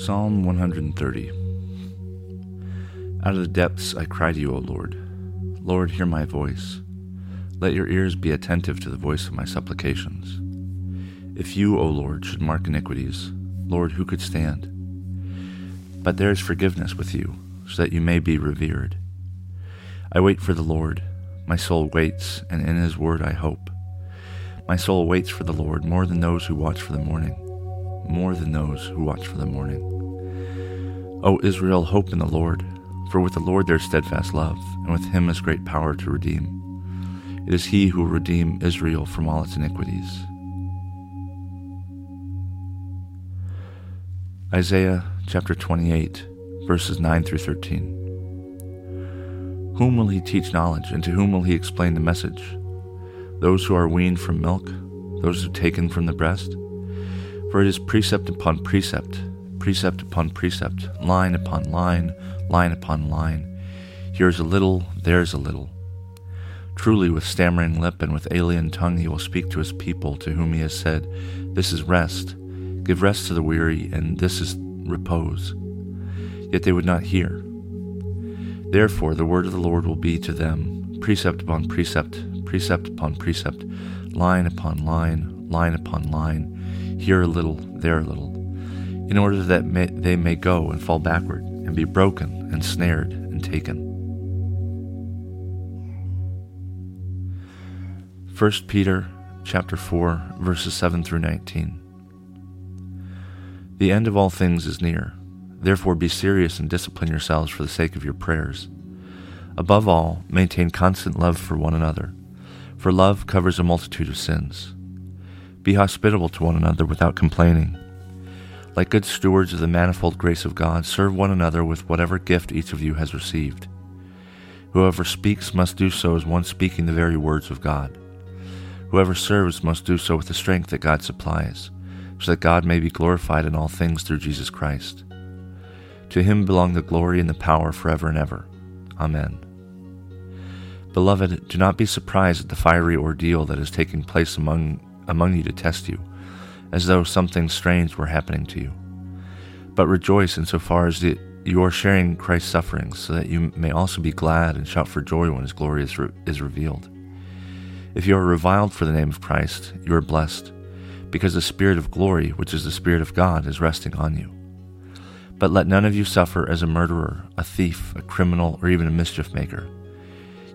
Psalm 130 Out of the depths I cry to you, O Lord. Lord, hear my voice. Let your ears be attentive to the voice of my supplications. If you, O Lord, should mark iniquities, Lord, who could stand? But there is forgiveness with you, so that you may be revered. I wait for the Lord. My soul waits, and in his word I hope. My soul waits for the Lord more than those who watch for the morning more than those who watch for the morning. O Israel, hope in the Lord, for with the Lord there is steadfast love, and with him is great power to redeem. It is he who will redeem Israel from all its iniquities. Isaiah chapter 28, verses 9 through 13. Whom will he teach knowledge, and to whom will he explain the message? Those who are weaned from milk, those who taken from the breast? For it is precept upon precept, precept upon precept, line upon line, line upon line. Here is a little, there is a little. Truly, with stammering lip and with alien tongue, he will speak to his people, to whom he has said, This is rest. Give rest to the weary, and this is repose. Yet they would not hear. Therefore, the word of the Lord will be to them precept upon precept, precept upon precept, line upon line, line upon line here a little, there a little, in order that may, they may go and fall backward and be broken and snared and taken. 1 Peter chapter 4 verses 7 through 19. The end of all things is near. Therefore be serious and discipline yourselves for the sake of your prayers. Above all, maintain constant love for one another, for love covers a multitude of sins. Be hospitable to one another without complaining. Like good stewards of the manifold grace of God, serve one another with whatever gift each of you has received. Whoever speaks must do so as one speaking the very words of God. Whoever serves must do so with the strength that God supplies, so that God may be glorified in all things through Jesus Christ. To him belong the glory and the power forever and ever. Amen. Beloved, do not be surprised at the fiery ordeal that is taking place among among you to test you, as though something strange were happening to you. But rejoice insofar as the, you are sharing Christ's sufferings, so that you may also be glad and shout for joy when his glory is, re- is revealed. If you are reviled for the name of Christ, you are blessed, because the Spirit of glory, which is the Spirit of God, is resting on you. But let none of you suffer as a murderer, a thief, a criminal, or even a mischief maker.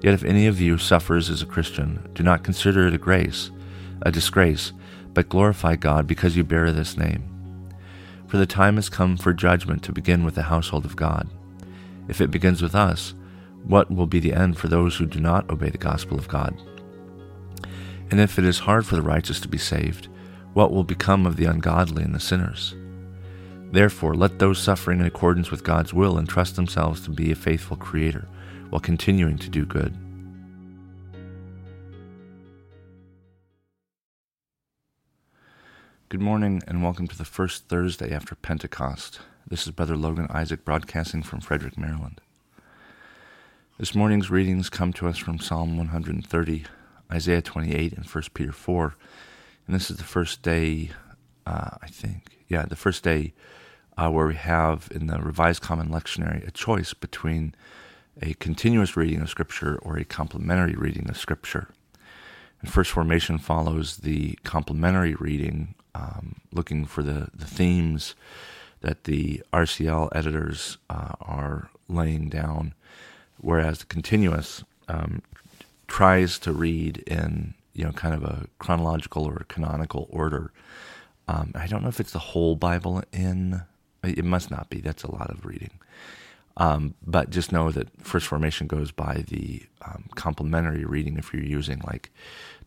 Yet if any of you suffers as a Christian, do not consider it a grace a disgrace, but glorify God because you bear this name. For the time has come for judgment to begin with the household of God. If it begins with us, what will be the end for those who do not obey the gospel of God? And if it is hard for the righteous to be saved, what will become of the ungodly and the sinners? Therefore, let those suffering in accordance with God's will entrust themselves to be a faithful Creator while continuing to do good. Good morning and welcome to the first Thursday after Pentecost. This is Brother Logan Isaac broadcasting from Frederick, Maryland. This morning's readings come to us from Psalm 130, Isaiah 28, and 1 Peter 4. And this is the first day, uh, I think, yeah, the first day uh, where we have in the Revised Common Lectionary a choice between a continuous reading of Scripture or a complementary reading of Scripture. And First Formation follows the complementary reading um, looking for the, the themes that the RCL editors uh, are laying down, whereas the continuous um, tries to read in you know kind of a chronological or canonical order. Um, I don't know if it's the whole Bible in. It must not be. That's a lot of reading. Um, but just know that First Formation goes by the um, complementary reading if you're using like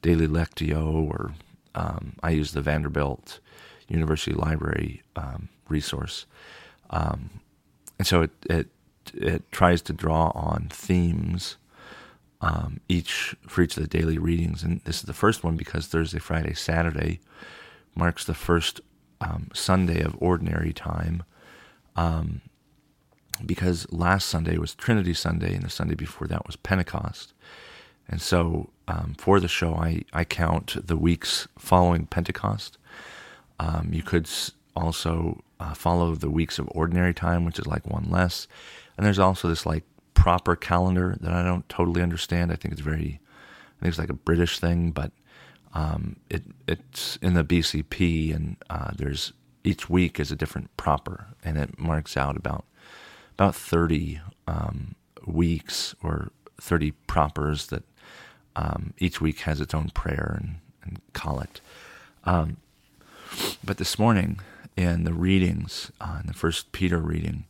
Daily Lectio or um, I use the Vanderbilt University Library um, resource. Um, and so it, it it tries to draw on themes um, each for each of the daily readings, and this is the first one because Thursday, Friday, Saturday marks the first um, Sunday of ordinary time. Um, because last Sunday was Trinity Sunday, and the Sunday before that was Pentecost. And so um, for the show, I, I count the weeks following Pentecost. Um, you could also uh, follow the weeks of ordinary time, which is like one less. And there's also this like proper calendar that I don't totally understand. I think it's very, I think it's like a British thing, but um, it it's in the BCP, and uh, there's each week is a different proper, and it marks out about about 30 um, weeks or 30 propers that um, each week has its own prayer and, and collect. Um, but this morning in the readings, uh, in the first Peter reading,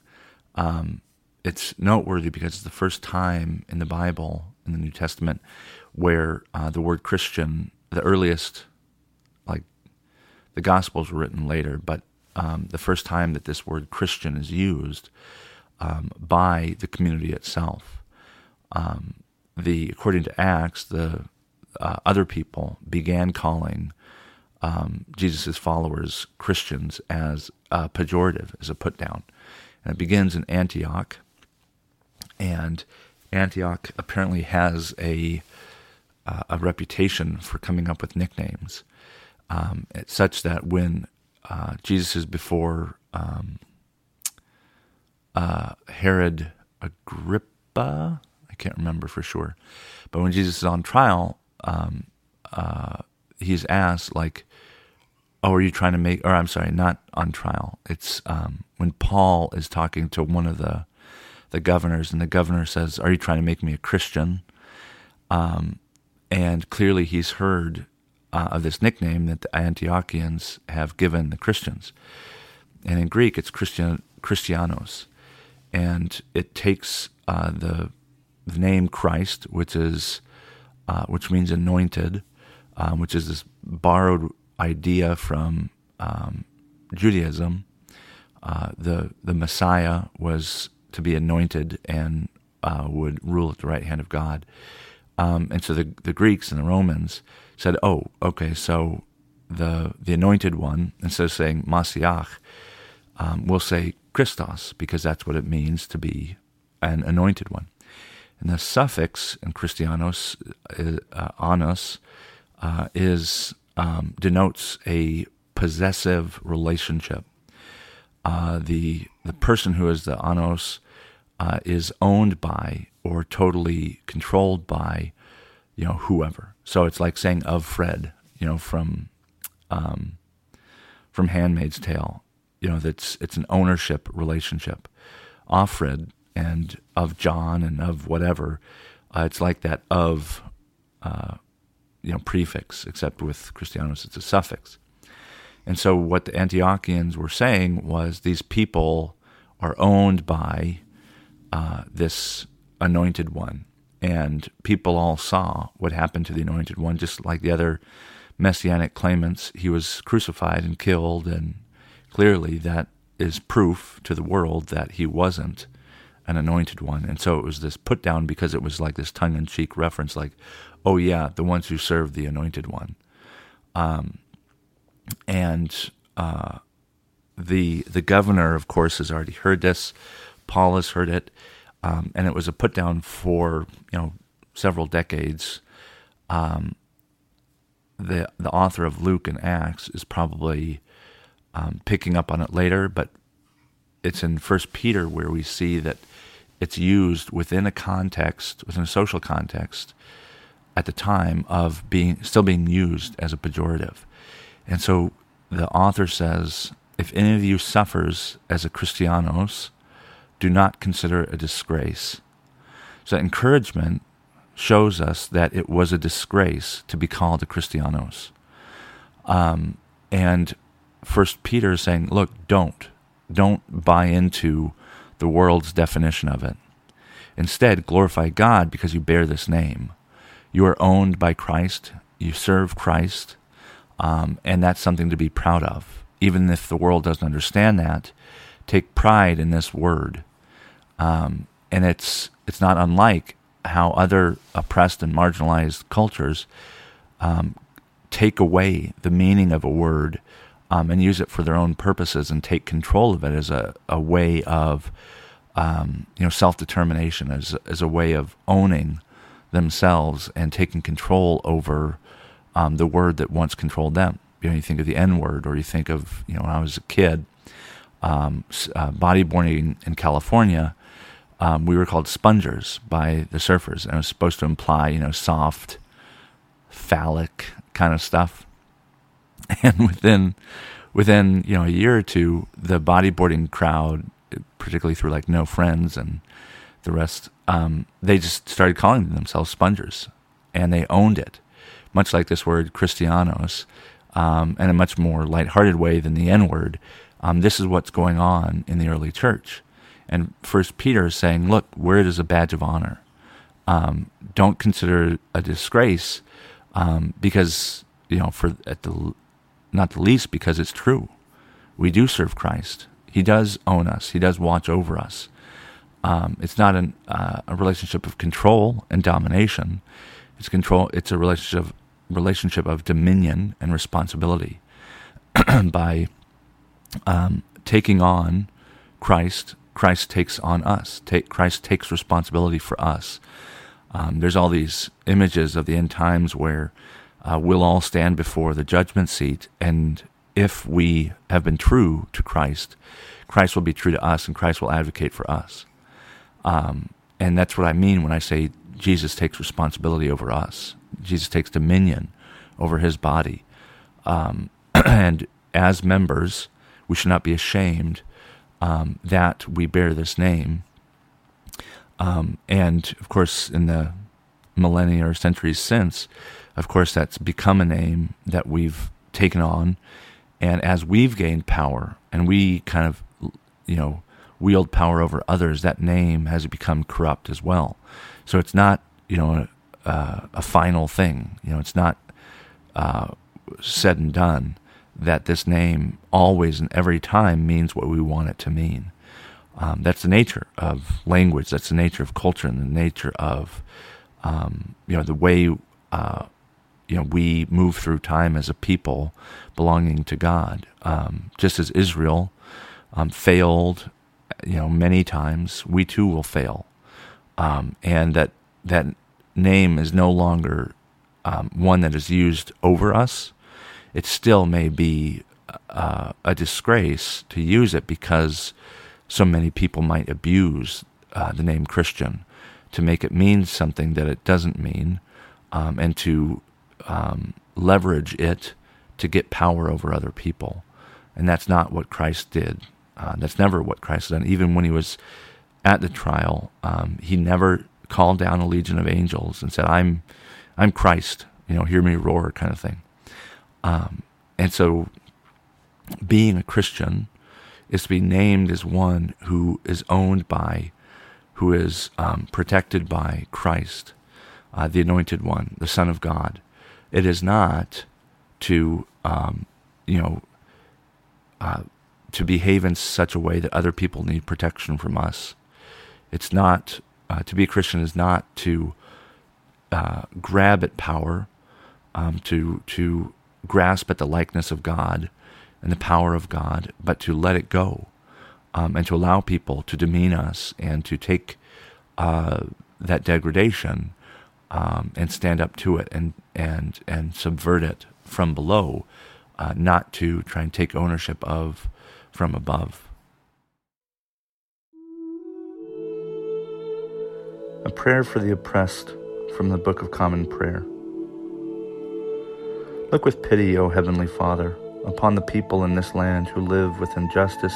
um, it's noteworthy because it's the first time in the Bible, in the New Testament, where uh, the word Christian, the earliest, like the Gospels were written later, but um, the first time that this word Christian is used um, by the community itself. Um, the according to Acts, the uh, other people began calling um, Jesus' followers Christians as a pejorative, as a put down, and it begins in Antioch. And Antioch apparently has a uh, a reputation for coming up with nicknames, um, such that when uh, Jesus is before um, uh, Herod Agrippa. Can't remember for sure, but when Jesus is on trial, um, uh, he's asked like, "Oh, are you trying to make?" Or I'm sorry, not on trial. It's um, when Paul is talking to one of the the governors, and the governor says, "Are you trying to make me a Christian?" Um, and clearly, he's heard uh, of this nickname that the Antiochians have given the Christians, and in Greek, it's Christian Christianos and it takes uh, the, the name Christ, which is uh, which means anointed, um, which is this borrowed idea from um, Judaism. Uh, the the Messiah was to be anointed and uh, would rule at the right hand of God, um, and so the the Greeks and the Romans said, "Oh, okay, so the the anointed one instead of saying Masiach, um, we'll say Christos, because that's what it means to be an anointed one. And the suffix in Christianos, uh, uh, anos, uh, is um, denotes a possessive relationship. Uh, the the person who is the anos uh, is owned by or totally controlled by, you know, whoever. So it's like saying of Fred, you know, from um, from Handmaid's Tale you know, that's it's an ownership relationship. Offred and of John and of whatever, uh, it's like that of, uh, you know, prefix, except with Christianos it's a suffix. And so what the Antiochians were saying was these people are owned by uh, this anointed one. And people all saw what happened to the anointed one, just like the other messianic claimants. He was crucified and killed and clearly that is proof to the world that he wasn't an anointed one. And so it was this put down because it was like this tongue in cheek reference, like, oh, yeah, the ones who serve the anointed one. Um, and uh, the the governor, of course, has already heard this. Paul has heard it, um, and it was a put down for you know several decades. Um, the the author of Luke and Acts is probably um, picking up on it later, but it's in First Peter where we see that it's used within a context, within a social context, at the time of being still being used as a pejorative. And so the author says, if any of you suffers as a Christianos, do not consider it a disgrace. So encouragement shows us that it was a disgrace to be called a Christianos. Um, and First Peter is saying, look, don't. Don't buy into the world's definition of it. Instead, glorify God because you bear this name. You are owned by Christ, you serve Christ, um, and that's something to be proud of. Even if the world doesn't understand that, take pride in this word. Um, and it's it's not unlike how other oppressed and marginalized cultures um, take away the meaning of a word um, and use it for their own purposes and take control of it as a, a way of um, you know self determination as as a way of owning themselves and taking control over um, the word that once controlled them. You know, you think of the N word, or you think of you know when I was a kid, um, uh, bodyboarding in California. Um, we were called spongers by the surfers, and it was supposed to imply you know soft, phallic kind of stuff. And within within you know a year or two, the bodyboarding crowd particularly through like No Friends and the rest, um, they just started calling themselves spongers, and they owned it, much like this word Christianos, um, in a much more lighthearted way than the N word. Um, this is what's going on in the early church, and First Peter is saying, look, word is a badge of honor. Um, don't consider it a disgrace, um, because you know, for at the not the least, because it's true. We do serve Christ he does own us. He does watch over us. Um, it's not an, uh, a relationship of control and domination. It's control. It's a relationship relationship of dominion and responsibility. By um, taking on Christ, Christ takes on us. Take, Christ takes responsibility for us. Um, there's all these images of the end times where uh, we'll all stand before the judgment seat, and if we have been true to Christ, Christ will be true to us and Christ will advocate for us. Um, and that's what I mean when I say Jesus takes responsibility over us. Jesus takes dominion over his body. Um, and as members, we should not be ashamed um, that we bear this name. Um, and of course, in the millennia or centuries since, of course, that's become a name that we've taken on and as we've gained power and we kind of, you know, wield power over others, that name has become corrupt as well. So it's not, you know, a, a final thing. You know, it's not uh, said and done that this name always and every time means what we want it to mean. Um, that's the nature of language. That's the nature of culture and the nature of, um, you know, the way uh, you know we move through time as a people belonging to God. Um, just as Israel um, failed, you know, many times, we too will fail, um, and that that name is no longer um, one that is used over us. It still may be uh, a disgrace to use it because so many people might abuse uh, the name Christian to make it mean something that it doesn't mean, um, and to um, leverage it to get power over other people. And that's not what Christ did. Uh, that's never what Christ did. Even when he was at the trial, um, he never called down a legion of angels and said, "I'm, I'm Christ." You know, hear me roar, kind of thing. Um, and so, being a Christian is to be named as one who is owned by, who is um, protected by Christ, uh, the Anointed One, the Son of God. It is not to, um, you know, uh, to behave in such a way that other people need protection from us. It's not, uh, to be a Christian is not to uh, grab at power, um, to, to grasp at the likeness of God and the power of God, but to let it go um, and to allow people to demean us and to take uh, that degradation um, and stand up to it and and and subvert it from below, uh, not to try and take ownership of from above. A prayer for the oppressed from the Book of Common Prayer. Look with pity, O Heavenly Father, upon the people in this land who live with injustice,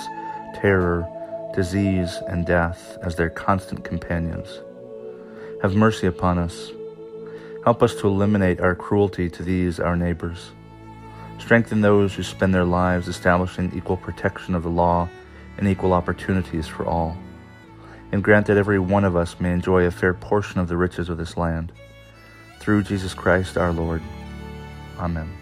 terror, disease, and death as their constant companions. Have mercy upon us Help us to eliminate our cruelty to these, our neighbors. Strengthen those who spend their lives establishing equal protection of the law and equal opportunities for all. And grant that every one of us may enjoy a fair portion of the riches of this land. Through Jesus Christ our Lord. Amen.